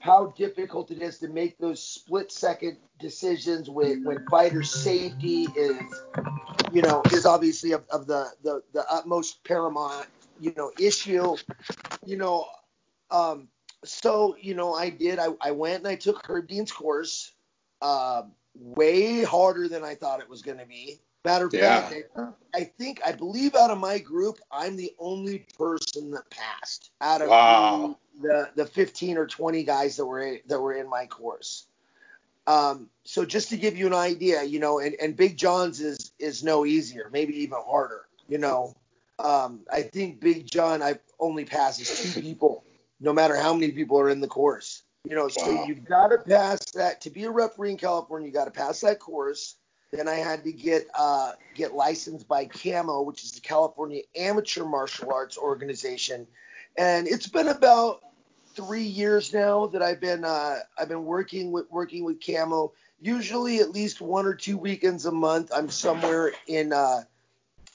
how difficult it is to make those split second decisions when, when fighter safety is you know is obviously of, of the, the the utmost paramount you know issue you know um so you know, I did. I, I went and I took Herb Dean's course. Uh, way harder than I thought it was going to be. Matter of yeah. fact, I think I believe out of my group, I'm the only person that passed out of wow. the the 15 or 20 guys that were in, that were in my course. Um, so just to give you an idea, you know, and, and Big John's is is no easier, maybe even harder. You know, um, I think Big John I only passes two people no matter how many people are in the course. You know, so wow. you've got to pass that to be a referee in California. You got to pass that course. Then I had to get uh, get licensed by CAMO, which is the California Amateur Martial Arts Organization, and it's been about three years now that I've been uh, I've been working with working with CAMO. Usually, at least one or two weekends a month, I'm somewhere in uh,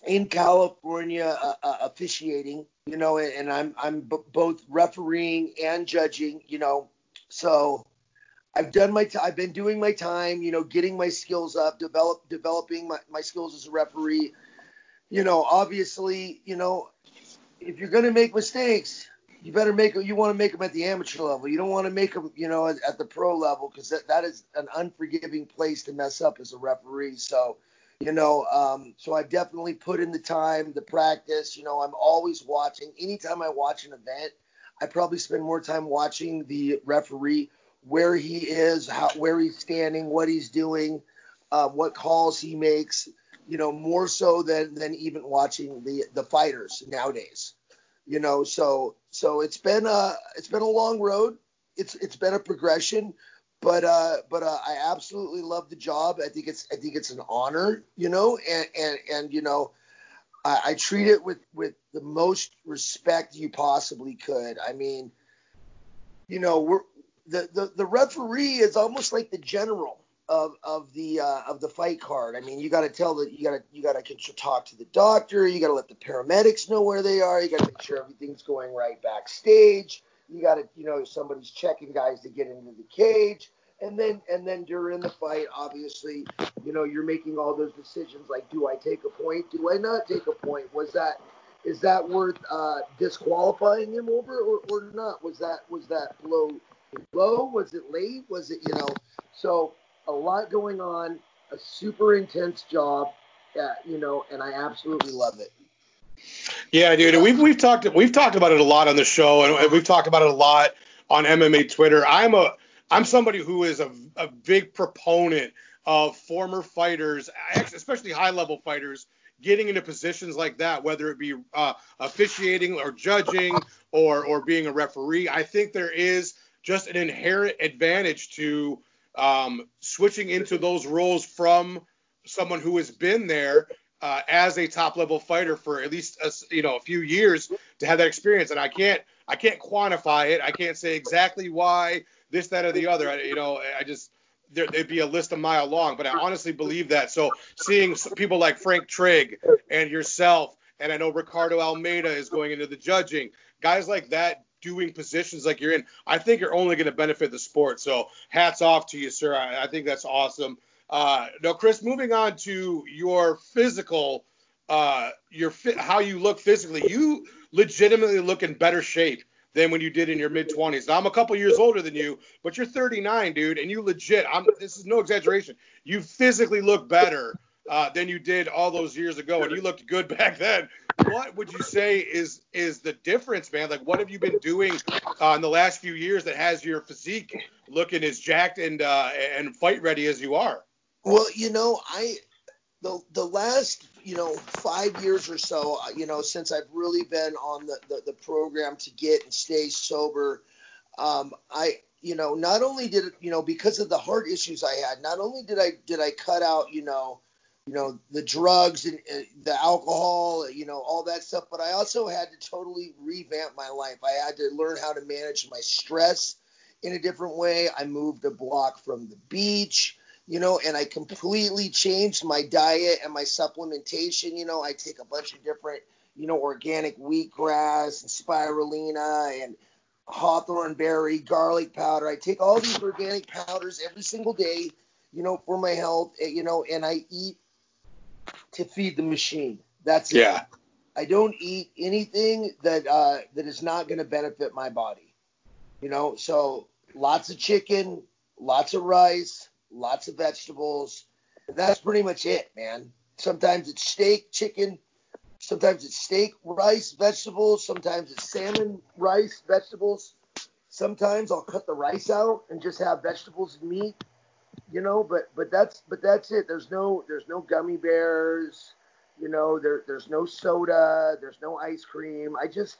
in California uh, uh, officiating, you know, and I'm I'm b- both refereeing and judging, you know. So I've done my t- I've been doing my time, you know, getting my skills up, develop developing my, my skills as a referee. You know, obviously, you know, if you're going to make mistakes, you better make you want to make them at the amateur level. You don't want to make them, you know, at, at the pro level because that, that is an unforgiving place to mess up as a referee. So you know um, so i've definitely put in the time the practice you know i'm always watching. Anytime i watch an event i probably spend more time watching the referee where he is how where he's standing what he's doing uh, what calls he makes you know more so than than even watching the the fighters nowadays you know. So so it's been a it's been a long road. It's it's been a progression but uh, but uh, I absolutely love the job. I think it's I think it's an honor, you know, and and and you know, I, I treat it with with the most respect you possibly could. I mean, you know, we're the the, the referee is almost like the general of of the uh, of the fight card. I mean, you got to tell that you got to you got to talk to the doctor. You got to let the paramedics know where they are. You got to make sure everything's going right backstage. You got to, you know, somebody's checking guys to get into the cage, and then and then during the fight, obviously, you know, you're making all those decisions like, do I take a point? Do I not take a point? Was that is that worth uh, disqualifying him over or, or not? Was that was that blow low? Was it late? Was it you know? So a lot going on, a super intense job, uh, you know, and I absolutely love it. Yeah, dude. We've we've talked we've talked about it a lot on the show, and we've talked about it a lot on MMA Twitter. I'm a I'm somebody who is a, a big proponent of former fighters, especially high level fighters, getting into positions like that, whether it be uh, officiating or judging or or being a referee. I think there is just an inherent advantage to um, switching into those roles from someone who has been there uh, as a top level fighter for at least a, you know a few years to have that experience. And I can't I can't quantify it. I can't say exactly why this that or the other. I, you know I just there, would be a list a mile long, but I honestly believe that. So seeing people like Frank Trigg and yourself, and I know Ricardo Almeida is going into the judging, guys like that doing positions like you're in, I think you're only going to benefit the sport. So hats off to you, sir. I, I think that's awesome. Uh, now, Chris, moving on to your physical uh, your fit, how you look physically. You legitimately look in better shape than when you did in your mid 20s. Now I'm a couple years older than you, but you're 39, dude, and you legit. I'm. This is no exaggeration. You physically look better uh, than you did all those years ago, and you looked good (laughs) back then. What would you say is is the difference, man? Like, what have you been doing uh, in the last few years that has your physique looking as jacked and uh, and fight ready as you are? Well, you know, I the the last you know five years or so, uh, you know, since I've really been on the the, the program to get and stay sober, um, I you know not only did it you know because of the heart issues I had, not only did I did I cut out you know you know the drugs and uh, the alcohol you know all that stuff but i also had to totally revamp my life. I had to learn how to manage my stress in a different way. I moved a block from the beach you know and i completely changed my diet and my supplementation you know i take a bunch of different you know organic wheatgrass and spirulina and hawthorn berry garlic powder i take all these organic powders every single day you know, for my health, eh, you know, and I eat to feed the machine. That's it. Yeah. I don't eat anything that uh, that is not going to benefit my body. You know, so lots of chicken, lots of rice, lots of vegetables. That's pretty much it, man. Sometimes it's steak, chicken. Sometimes it's steak, rice, vegetables. Sometimes it's salmon, rice, vegetables. Sometimes I'll cut the rice out and just have vegetables and meat you know, but but that's but that's it. There's no there's no gummy bears, you know. There there's no soda. There's no ice cream. I just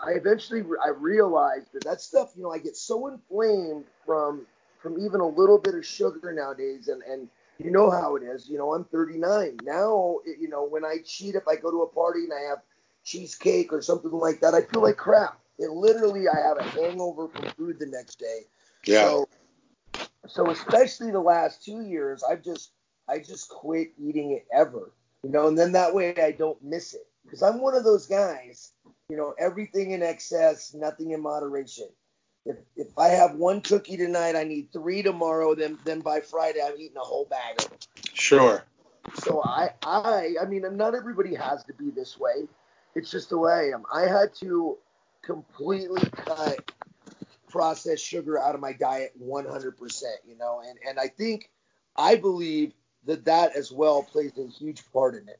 I eventually I realized that that stuff, you know, I get so inflamed from from even a little bit of sugar nowadays, and and you know how it is. You know, I'm 39 now. You know, when I cheat, if I go to a party and I have cheesecake or something like that, I feel like crap. It literally, I have a hangover from food the next day. Yeah. So so especially the last two years, I've just I just quit eating it ever, you know, and then that way I don't miss it because I'm one of those guys, you know, everything in excess, nothing in moderation. If if I have one cookie tonight, I need three tomorrow. Then then by Friday, I'm eating a whole bag of them. Sure. So I I I mean, not everybody has to be this way. It's just the way I am. I had to completely cut processed sugar out of my diet 100%, you know, and, and I think, I believe that that as well plays a huge part in it.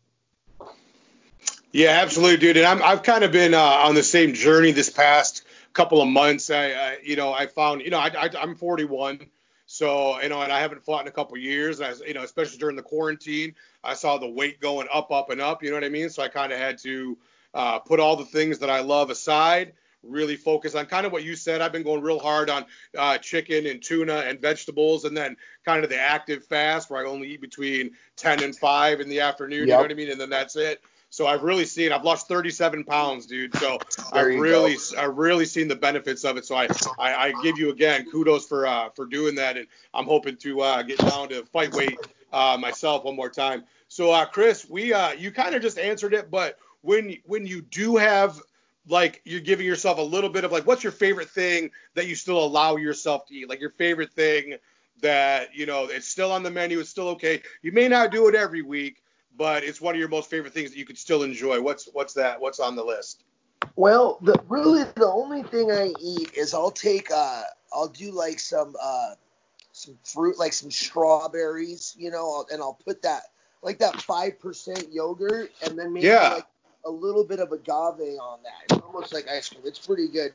Yeah, absolutely, dude. And I'm, I've kind of been uh, on the same journey this past couple of months. I, I you know, I found, you know, I, I, I'm 41. So, you know, and I haven't fought in a couple years. And I, you know, especially during the quarantine, I saw the weight going up, up, and up. You know what I mean? So I kind of had to uh, put all the things that I love aside really focus on kind of what you said. I've been going real hard on uh, chicken and tuna and vegetables, and then kind of the active fast where I only eat between 10 and 5 in the afternoon. Yep. You know what I mean? And then that's it. So I've really seen. I've lost 37 pounds, dude. So (laughs) I've really, I've really seen the benefits of it. So I, I, I give you again kudos for uh, for doing that, and I'm hoping to uh, get down to fight weight uh, myself one more time. So uh, Chris, we uh, you kind of just answered it, but when when you do have like you're giving yourself a little bit of like what's your favorite thing that you still allow yourself to eat like your favorite thing that you know it's still on the menu it's still okay you may not do it every week but it's one of your most favorite things that you could still enjoy what's what's that what's on the list well the really the only thing i eat is i'll take uh i'll do like some uh some fruit like some strawberries you know and i'll put that like that 5% yogurt and then maybe yeah. like a little bit of agave on that. It's almost like ice cream. It's pretty good.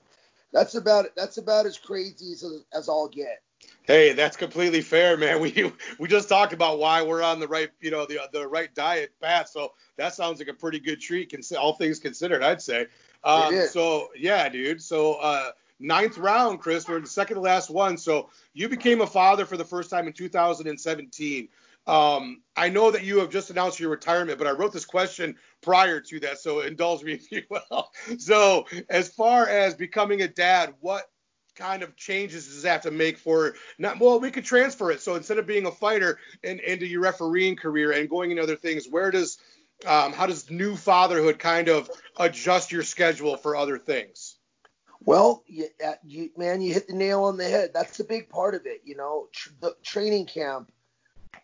That's about that's about as crazy as, as I'll get. Hey, that's completely fair, man. (laughs) We we just talked about why we're on the right, you know, the the right diet path. So that sounds like a pretty good treat, all things considered, I'd say. Um, so yeah, dude. So uh, ninth round, Chris. We're in the second to last one. So you became a father for the first time in 2017. Um, I know that you have just announced your retirement, but I wrote this question prior to that, so indulge me (laughs) if you will. So, as far as becoming a dad, what kind of changes does that have to make for not well we could transfer it so instead of being a fighter and into your refereeing career and going into other things where does um, how does new fatherhood kind of adjust your schedule for other things well, you, uh, you, man, you hit the nail on the head. That's a big part of it. You know, tr- the training camp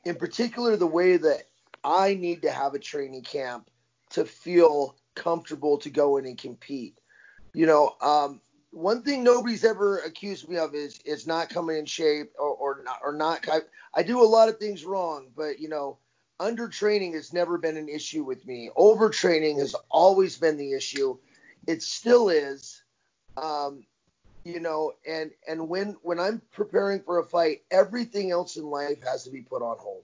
in particular, the way that I need to have a training camp to feel comfortable to go in and compete. You know, um, one thing nobody's ever accused me of is is not coming in shape or, or not or not. I, I do a lot of things wrong, but you know, under training has never been an issue with me. Overtraining has always been the issue. It still is. Um, you know, and and when when I'm preparing for a fight, everything else in life has to be put on hold.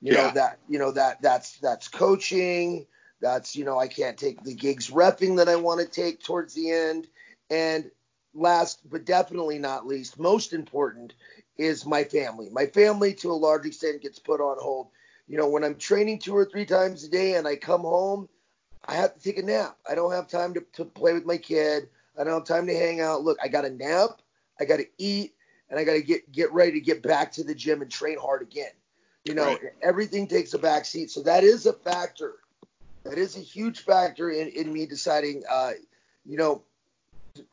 You yeah. know that you know that that's that's coaching. That's you know I can't take the gigs refing that I want to take towards the end. And last but definitely not least, most important is my family. My family to a large extent gets put on hold. You know, when I'm training two or three times a day and I come home, I have to take a nap. I don't have time to, to play with my kid. I don't have time to hang out. Look, I got to nap, I got to eat, and I got to get get ready to get back to the gym and train hard again. You know, right. everything takes a back seat. So that is a factor. That is a huge factor in, in me deciding, uh, you know,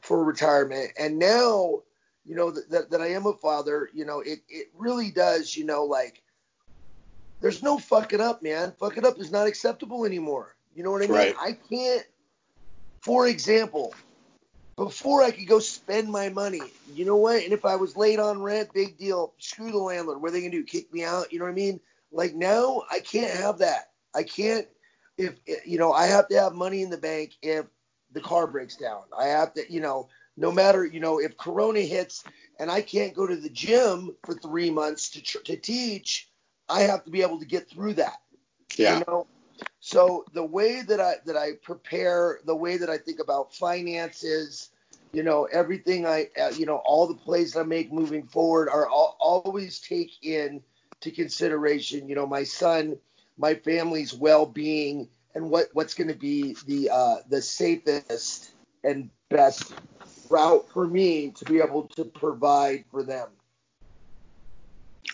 for retirement. And now, you know, that, that I am a father, you know, it, it really does, you know, like, there's no fucking up, man. Fucking up is not acceptable anymore. You know what I mean? Right. I can't, for example, before I could go spend my money, you know what? And if I was late on rent, big deal. Screw the landlord. What are they gonna do? Kick me out? You know what I mean? Like now, I can't have that. I can't. If you know, I have to have money in the bank if the car breaks down. I have to, you know, no matter, you know, if Corona hits and I can't go to the gym for three months to to teach, I have to be able to get through that. Yeah. You know? So the way that I that I prepare, the way that I think about finances, you know, everything I, uh, you know, all the plays I make moving forward are all, always take in to consideration, you know, my son, my family's well-being, and what what's going to be the uh, the safest and best route for me to be able to provide for them.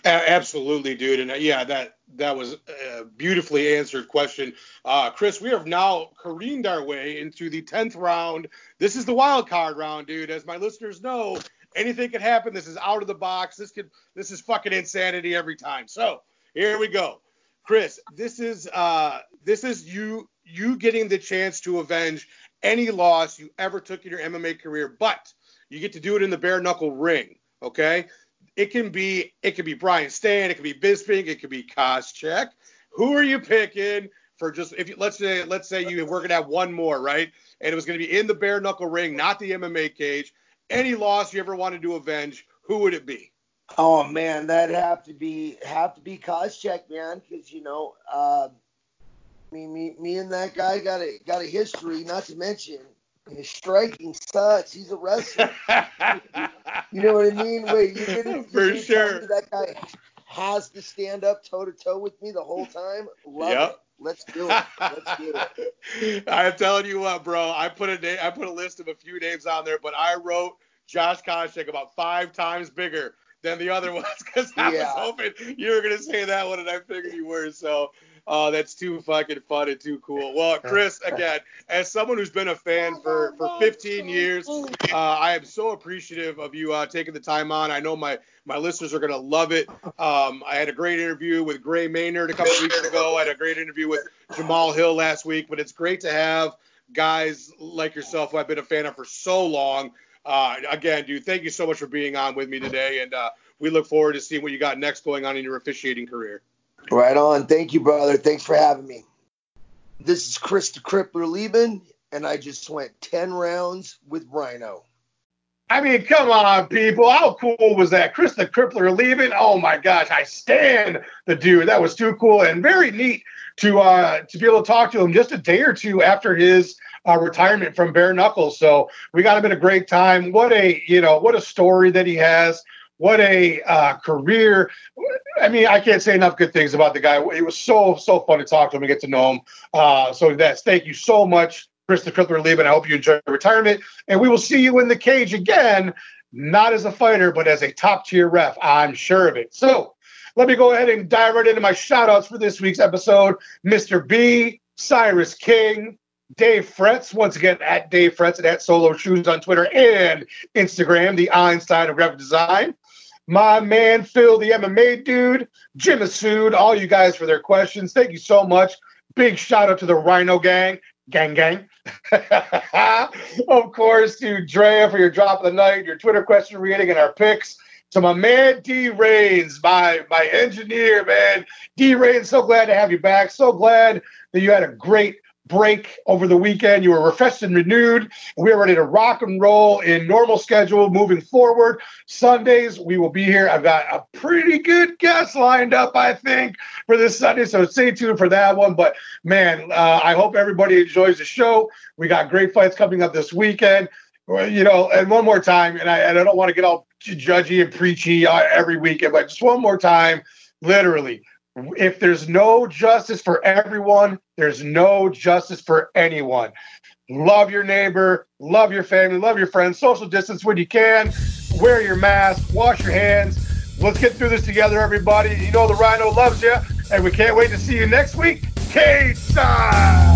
Absolutely, dude, and uh, yeah, that that was a beautifully answered question, uh, Chris. We have now careened our way into the tenth round. This is the wild card round, dude. As my listeners know, anything can happen. This is out of the box. This could this is fucking insanity every time. So here we go, Chris. This is uh this is you you getting the chance to avenge any loss you ever took in your MMA career, but you get to do it in the bare knuckle ring. Okay, it can be it could be Brian Stann, it could be Bisping, it could be Koscheck. Who are you picking for just if you, let's say let's say you were gonna have one more, right? And it was gonna be in the bare knuckle ring, not the MMA cage. Any loss you ever wanted to avenge, who would it be? Oh man, that'd have to be have to be Koscheck, man, because you know, uh, me, me, me and that guy got a got a history. Not to mention, his striking sucks. He's a wrestler. (laughs) you know what I mean? Wait, you didn't, For you sure. that guy has to stand up toe to toe with me the whole time. Love yep. it. Let's do it. Let's do it. (laughs) I'm telling you what, bro. I put a na- I put a list of a few names on there, but I wrote Josh Koscheck about five times bigger than the other (laughs) ones because I yeah. was hoping you were gonna say that one, and I figured you were. So Oh, that's too fucking fun and too cool. Well, Chris, again, as someone who's been a fan for, for 15 years, uh, I am so appreciative of you uh, taking the time on. I know my, my listeners are going to love it. Um, I had a great interview with Gray Maynard a couple weeks ago. I had a great interview with Jamahal Hill last week, but it's great to have guys like yourself who I've been a fan of for so long. Uh, again, dude, thank you so much for being on with me today, and uh, we look forward to seeing what you got next going on in your officiating career. Right on. Thank you, brother. Thanks for having me. This is Chris the Crippler Leben, and I just went 10 rounds with Rhino. I mean, come on, people. How cool was that? Chris the Crippler Leben. Oh my gosh, I stand the dude. That was too cool and very neat to uh to be able to talk to him just a day or two after his uh, retirement from bare knuckles. So we got him in a great time. What a you know what a story that he has. What a uh, career. I mean, I can't say enough good things about the guy. It was so, so fun to talk to him and get to know him. Uh, so that's thank you so much, Christopher Leben. I hope you enjoy retirement. And we will see you in the cage again, not as a fighter, but as a top tier ref. I'm sure of it. So let me go ahead and dive right into my shout outs for this week's episode. Mr. B, Cyrus King, Dave Fretz, once again at Dave Fretz and at Solo Shoes on Twitter and Instagram, the Einstein of graphic design my man Phil, the MMA dude, Jim Assoud, all you guys for their questions. Thank you so much. Big shout out to the Rhino Gang, gang, gang. (laughs) of course, to Drea for your drop of the night, your Twitter question reading, and our picks. To my man D Rains, my my engineer, man. D Rains, so glad to have you back. So glad that you had a great break over the weekend. You were refreshed and renewed. We are ready to rock and roll in normal schedule moving forward. Sundays, we will be here. I've got a pretty good guest lined up, I think, for this Sunday. So stay tuned for that one. But man, uh, I hope everybody enjoys the show. We got great fights coming up this weekend. You know, and one more time, and I, and I don't want to get all judgy and preachy uh, every weekend, but just one more time, literally if there's no justice for everyone, there's no justice for anyone. Love your neighbor, love your family, love your friends, social distance when you can, wear your mask, wash your hands. Let's get through this together, everybody. You know the Rhino loves you, and we can't wait to see you next week. Cage side!